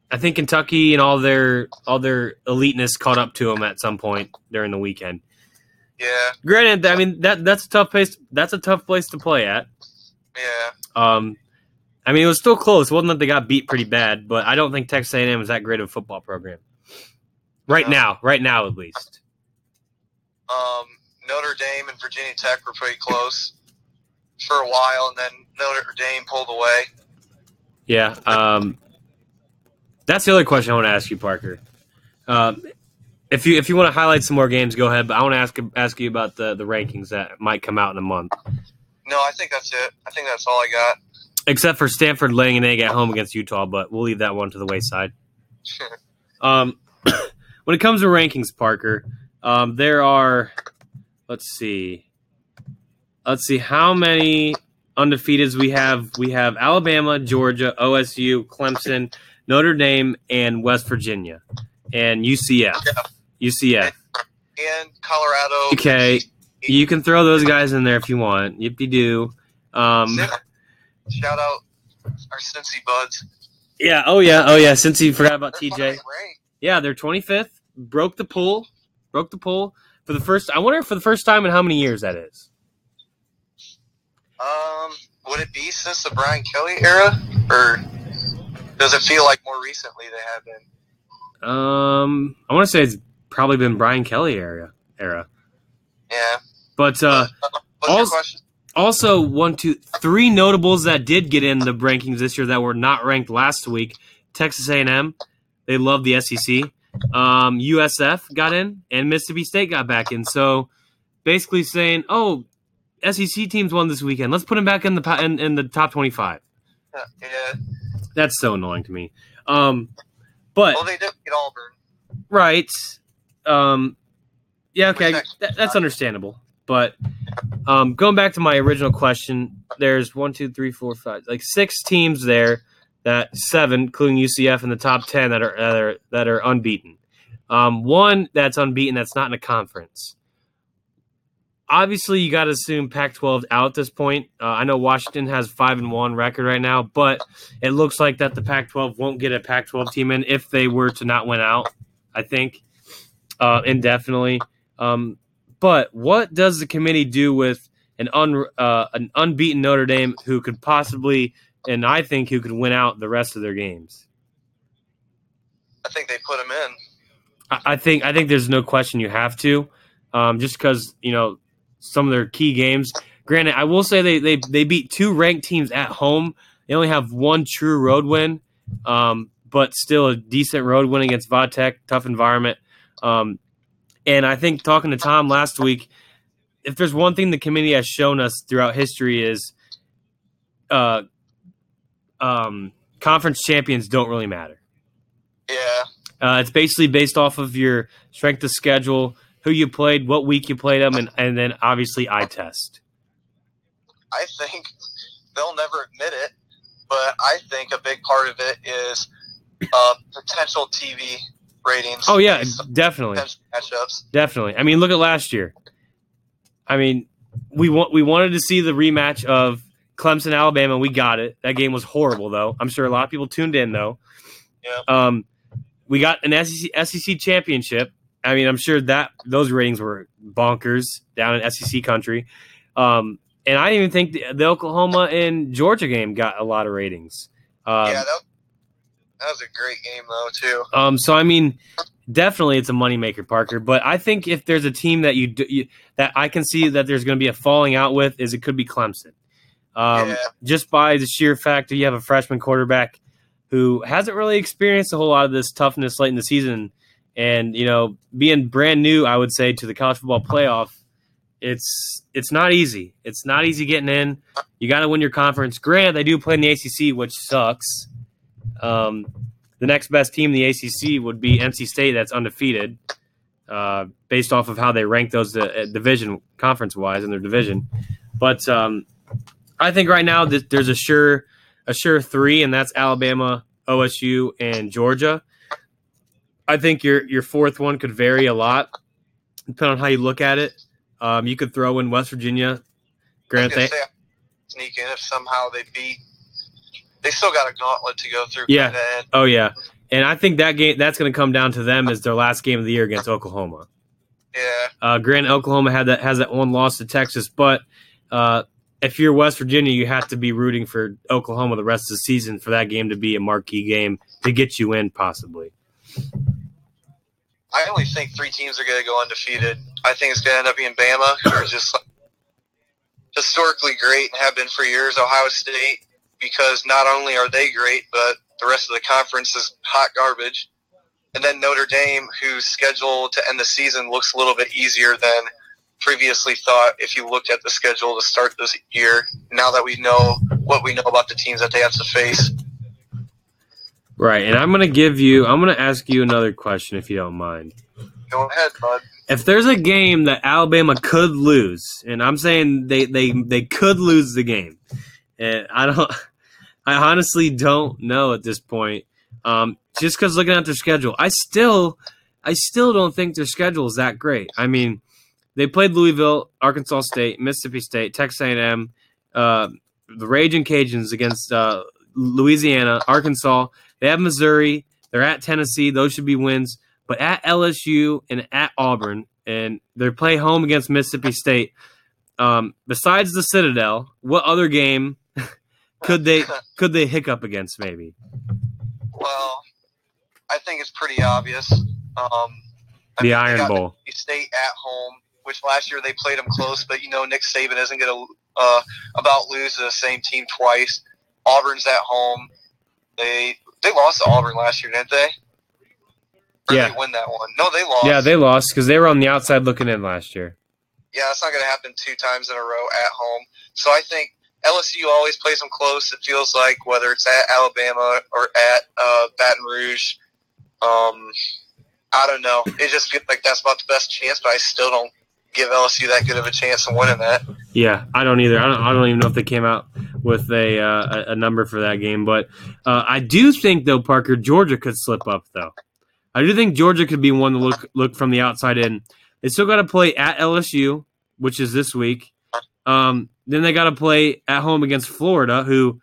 I think Kentucky and all their all their eliteness caught up to them at some point during the weekend. Yeah, Granted, I mean that that's a tough place. That's a tough place to play at. yeah. Um, I mean, it was still close. It wasn't that they got beat pretty bad, but I don't think Texas A&M is that great of a football program. Right No. now, right now at least. Um, Notre Dame and Virginia Tech were pretty close for a while, and then Notre Dame pulled away. Yeah. Um, that's the other question I want to ask you, Parker. Um, if you if you want to highlight some more games, go ahead. But I want to ask ask you about the the rankings that might come out in a month. No, I think that's it. I think that's all I got. Except for Stanford laying an egg at home against Utah, but we'll leave that one to the wayside. [LAUGHS] Um, [COUGHS] when it comes to rankings, Parker, um, there are, let's see, let's see how many undefeateds we have. We have Alabama, Georgia, OSU, Clemson, Notre Dame, and West Virginia, and UCF. UCF. and Colorado. Okay, you can throw those guys in there if you want. Yippee doo. Um, Shout out our Cincy buds. yeah. Oh yeah. Oh yeah. Cincy forgot about They're TJ. Yeah, they're 25th. Broke the pool. Broke the pool for the first. I wonder for the first time in how many years that is. Um, would it be since the Brian Kelly era, or does it feel like more recently they have been? Um, I want to say it's probably been Brian Kelly era era. Yeah. But uh, also- also one, two, three notables that did get in the rankings this year that were not ranked last week: Texas A&M, they love the SEC. Um, USF got in, and Mississippi State got back in. So basically saying, "Oh, SEC teams won this weekend. Let's put them back in the in, in the top twenty-five. Yeah. That's so annoying to me. Um, but Well, they did get Auburn. right, um, yeah, okay, that, that's understandable. But um, going back to my original question, there's one, two, three, four, five, like six teams there that seven, including UCF in the top ten that are that are that are unbeaten. Um, one that's unbeaten that's not in a conference. Obviously, you got to assume Pac-12 out at this point. Uh, I know Washington has five and one record right now, but it looks like that the Pac-12 won't get a Pac-12 team in if they were to not win out. I think uh, indefinitely. Um, but what does the committee do with an un, uh, an unbeaten Notre Dame who could possibly, and I think who could win out the rest of their games? I think they put him in. I, I think I think there's no question you have to, um, just because you know some of their key games. Granted, I will say they they they beat two ranked teams at home. They only have one true road win, um, but still a decent road win against Va Tech, tough environment. Um, and I think talking to Tom last week, if there's one thing the committee has shown us throughout history is, uh, um, conference champions don't really matter. Yeah. Uh, it's basically based off of your strength of schedule, who you played, what week you played them, and, and then obviously eye test. I think they'll never admit it, but I think a big part of it is uh, potential TV ratings. Oh yeah, definitely, matchups. definitely. I mean, look at last year. I mean, we want we wanted to see the rematch of Clemson Alabama. We got it. That game was horrible, though. I'm sure a lot of people tuned in though. Yeah. Um, we got an SEC, SEC championship. I mean, I'm sure that those ratings were bonkers down in SEC country. Um, and I even think the, the Oklahoma and Georgia game got a lot of ratings. Um, yeah, that, that was a great game though too. um, so I mean, definitely it's a moneymaker, Parker. But I think if there's a team that you, do, you that I can see that there's going to be a falling out with, is it could be Clemson. Um, Yeah. Just by the sheer fact that you have a freshman quarterback who hasn't really experienced a whole lot of this toughness late in the season, and you know, being brand new, I would say to the college football playoff, it's it's not easy. It's not easy getting in. You got to win your conference. Grant, they do play in the ACC, which sucks. Um, the next best team in the ACC would be NC State, that's undefeated, uh, based off of how they rank those uh, division conference wise in their division. But um, I think right now there's a sure a sure three, and that's Alabama, OSU, and Georgia. I think your your fourth one could vary a lot, depending on how you look at it. Um, you could throw in West Virginia. Grant, they, sneak in if somehow they beat. They still got a gauntlet to go through. Yeah. oh yeah, and I think that game that's going to come down to them as their last game of the year against Oklahoma. yeah. Uh, Grant Oklahoma had that has that one loss to Texas, but uh, if you're West Virginia, you have to be rooting for Oklahoma the rest of the season for that game to be a marquee game to get you in, possibly. I only think three teams are going to go undefeated. I think it's going to end up being Bama, who are just like, historically great and have been for years. Ohio State, because not only are they great, but the rest of the conference is hot garbage. And then Notre Dame, whose schedule to end the season looks a little bit easier than previously thought if you looked at the schedule to start this year. Now that we know what we know about the teams that they have to face. Right, and I'm going to give you, I'm going to ask you another question if you don't mind. Go ahead, bud. If there's a game that Alabama could lose, and I'm saying they they they could lose the game, and I don't, I honestly don't know at this point. Um, just because looking at their schedule, I still, I still don't think their schedule is that great. I mean, they played Louisville, Arkansas State, Mississippi State, Texas A&M, uh, the Raging Cajuns against uh, Louisiana, Arkansas. They have Missouri. They're at Tennessee. Those should be wins. But at LSU and at Auburn, and they play home against Mississippi State. Um, besides the Citadel, what other game [LAUGHS] could they [LAUGHS] could they hiccup against? Maybe. Well, I think it's pretty obvious. Um, The Iron Bowl. Mississippi State at home, which last year they played them close, but you know Nick Saban isn't going to uh, about lose to the same team twice. Auburn's at home. They they lost to Auburn last year, didn't they? Or Yeah. they win that one. No, they lost. Yeah, they lost because they were on the outside looking in last year. yeah, it's not going to happen two times in a row at home. So I think LSU always plays them close. It feels like whether it's at Alabama or at uh, Baton Rouge. Um, I don't know. It just feels like that's about the best chance, but I still don't give LSU that good of a chance of winning that. Yeah, I don't either. I don't, I don't even know if they came out with a uh, a- a number for that game, but uh, I do think though Parker Georgia could slip up though. I do think Georgia could be one to look look from the outside in. They still got to play at LSU, which is this week. Um, then they got to play at home against Florida, who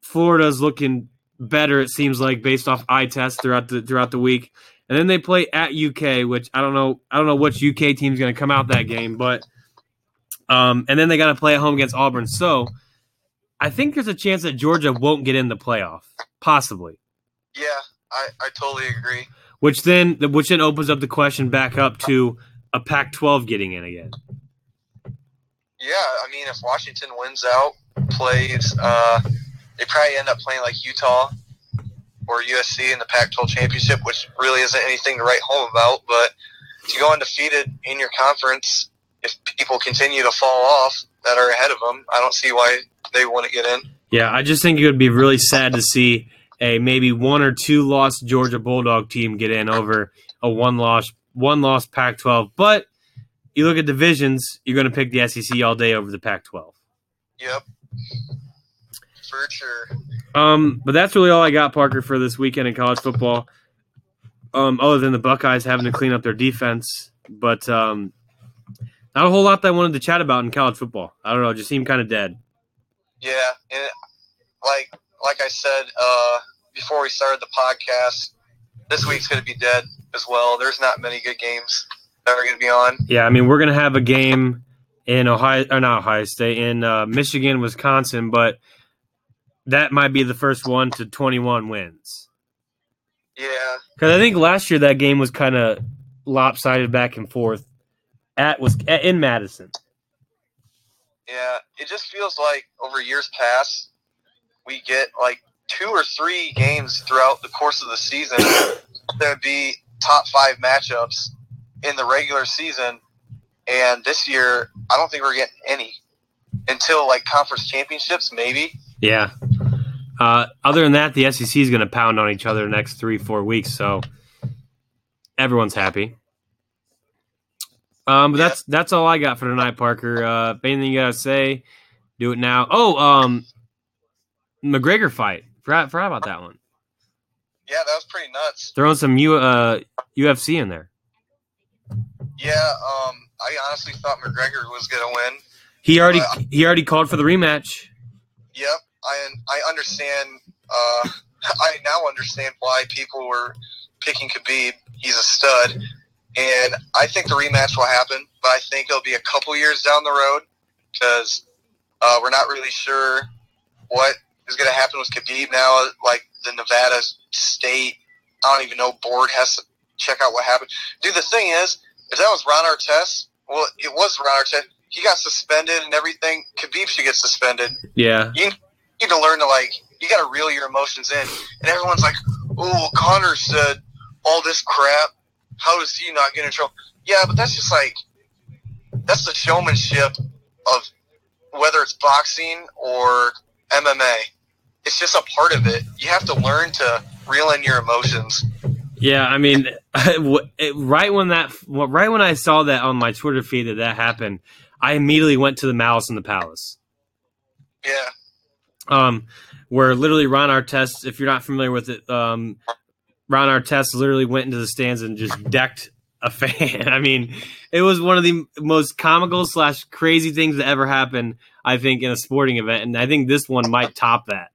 Florida's looking better. It seems like based off eye tests throughout the throughout the week. And then they play at UK, which I don't know. I don't know which UK team's going to come out that game, but um, and then they got to play at home against Auburn. So I think there's a chance that Georgia won't get in the playoff, possibly. Yeah, I, I totally agree. Which then, which then opens up the question back up to a Pac-12 getting in again. Yeah, I mean, if Washington wins out, plays, uh, they probably end up playing like Utah or USC in the Pac-12 championship, which really isn't anything to write home about. But to go undefeated in your conference, if people continue to fall off that are ahead of them, I don't see why they want to get in. Yeah, I just think it would be really sad to see a maybe one or two lost Georgia Bulldog team get in over a one loss one loss Pac-12. But you look at divisions, you're going to pick the SEC all day over the Pac-12. Yep, for sure. Um, but that's really all I got, Parker, for this weekend in college football. Um, other than the Buckeyes having to clean up their defense, but um, not a whole lot that I wanted to chat about in college football. I don't know, it just seemed kind of dead. Yeah, and like like I said uh, before we started the podcast, this week's going to be dead as well. There's not many good games that are going to be on. Yeah, I mean, we're gonna have a game in Ohio, or not Ohio State, in uh, Michigan, Wisconsin, but that might be the first one to 21 wins. Yeah, Because I think last year that game was kind of lopsided back and forth at was in Madison. Yeah. It just feels like over years past, we get like two or three games throughout the course of the season that would be top five matchups in the regular season. And this year, I don't think we're getting any until like conference championships, maybe. Yeah. Uh, other than that, the SEC is going to pound on each other the next three, four weeks. So everyone's happy. Um, but that's that's all I got for tonight, Parker. Uh, anything you got to say? Do it now. Oh, um, McGregor fight. Forgot, forgot about that one. Yeah, that was pretty nuts. Throwing some U, uh, UFC in there. Yeah, um, I honestly thought McGregor was going to win. He already he already called for the rematch. Yep, I I understand. Uh, [LAUGHS] I now understand why people were picking Khabib. He's a stud, and I think the rematch will happen. But I think it'll be a couple years down the road because uh, we're not really sure what is going to happen with Khabib now. Like the Nevada state, I don't even know board has to check out what happened. Dude, the thing is, if that was Ron Artest, well, it was Ron Artest. He got suspended and everything. Khabib should get suspended Yeah, you need to learn to like you got to reel your emotions in and everyone's like oh Conor said all this crap how does he not get in trouble yeah but that's just like that's the showmanship of whether it's boxing or mma it's just a part of it you have to learn to reel in your emotions yeah. I mean, [LAUGHS] right when that right when I saw that on my Twitter feed that that happened, I immediately went to the Malice in the Palace. yeah um, where literally Ron Artest, if you're not familiar with it, um, Ron Artest literally went into the stands and just decked a fan. [LAUGHS] I mean, it was one of the most comical slash crazy things that ever happened, I think, in a sporting event, and I think this one might top that.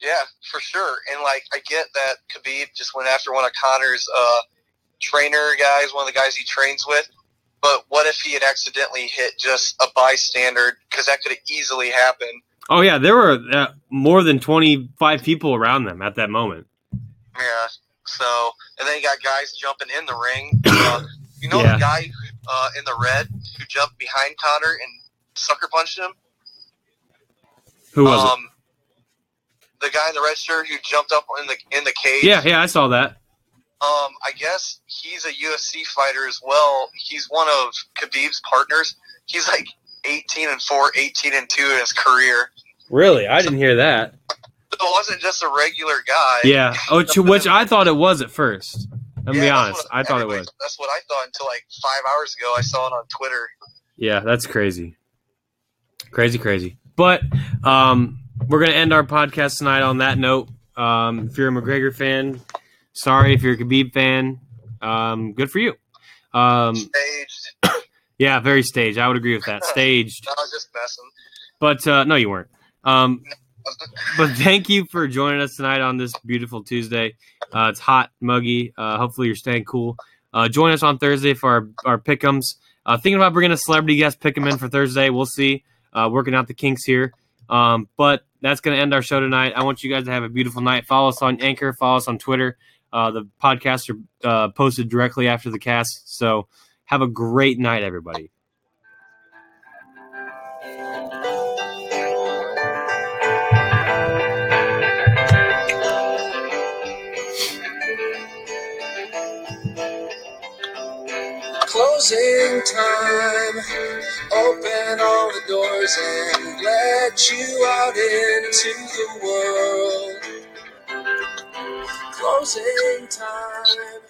Yeah, for sure. And like, I get that Khabib just went after one of Conor's uh, trainer guys, one of the guys he trains with. But what if he had accidentally hit just a bystander? Because that could have easily happened. Oh yeah, there were uh, more than 25 people around them at that moment. Yeah. So, and then you got guys jumping in the ring. [COUGHS] Uh, you know Yeah. the guy uh, in the red who jumped behind Conor and sucker punched him? Who was um, The guy in the red shirt who jumped up in the in the cage. Yeah, yeah, I saw that. Um, I guess he's a UFC fighter as well. He's one of Khabib's partners. He's like 18 and 4, 18 and 2 in his career. Really, I didn't hear that. It wasn't just a regular guy. Yeah, [LAUGHS] which, which I thought it was at first. I'm gonna Yeah, be honest. I thought it was. That's what I thought until like five hours ago. I saw it on Twitter. Yeah, that's crazy. Crazy, crazy. But um, we're going to end our podcast tonight on that note. Um, if you're a McGregor fan, sorry. If you're a Khabib fan, um, good for you. Um, Staged. [COUGHS] yeah, very staged. I would agree with that. [LAUGHS] Staged. I was just messing. But uh, no, you weren't. Um, but thank you for joining us tonight on this beautiful Tuesday. Uh, it's hot, muggy. Uh, hopefully, you're staying cool. Uh, join us on Thursday for our, our pick'ems. Uh, thinking about bringing a celebrity guest pick 'em in for Thursday. We'll see. Uh, working out the kinks here. Um, but that's going to end our show tonight. I want you guys to have a beautiful night. Follow us on Anchor. Follow us on Twitter. Uh, the podcasts are posted directly after the cast. So have a great night, everybody. Closing time. Open all the doors and let you out into the world. Closing time.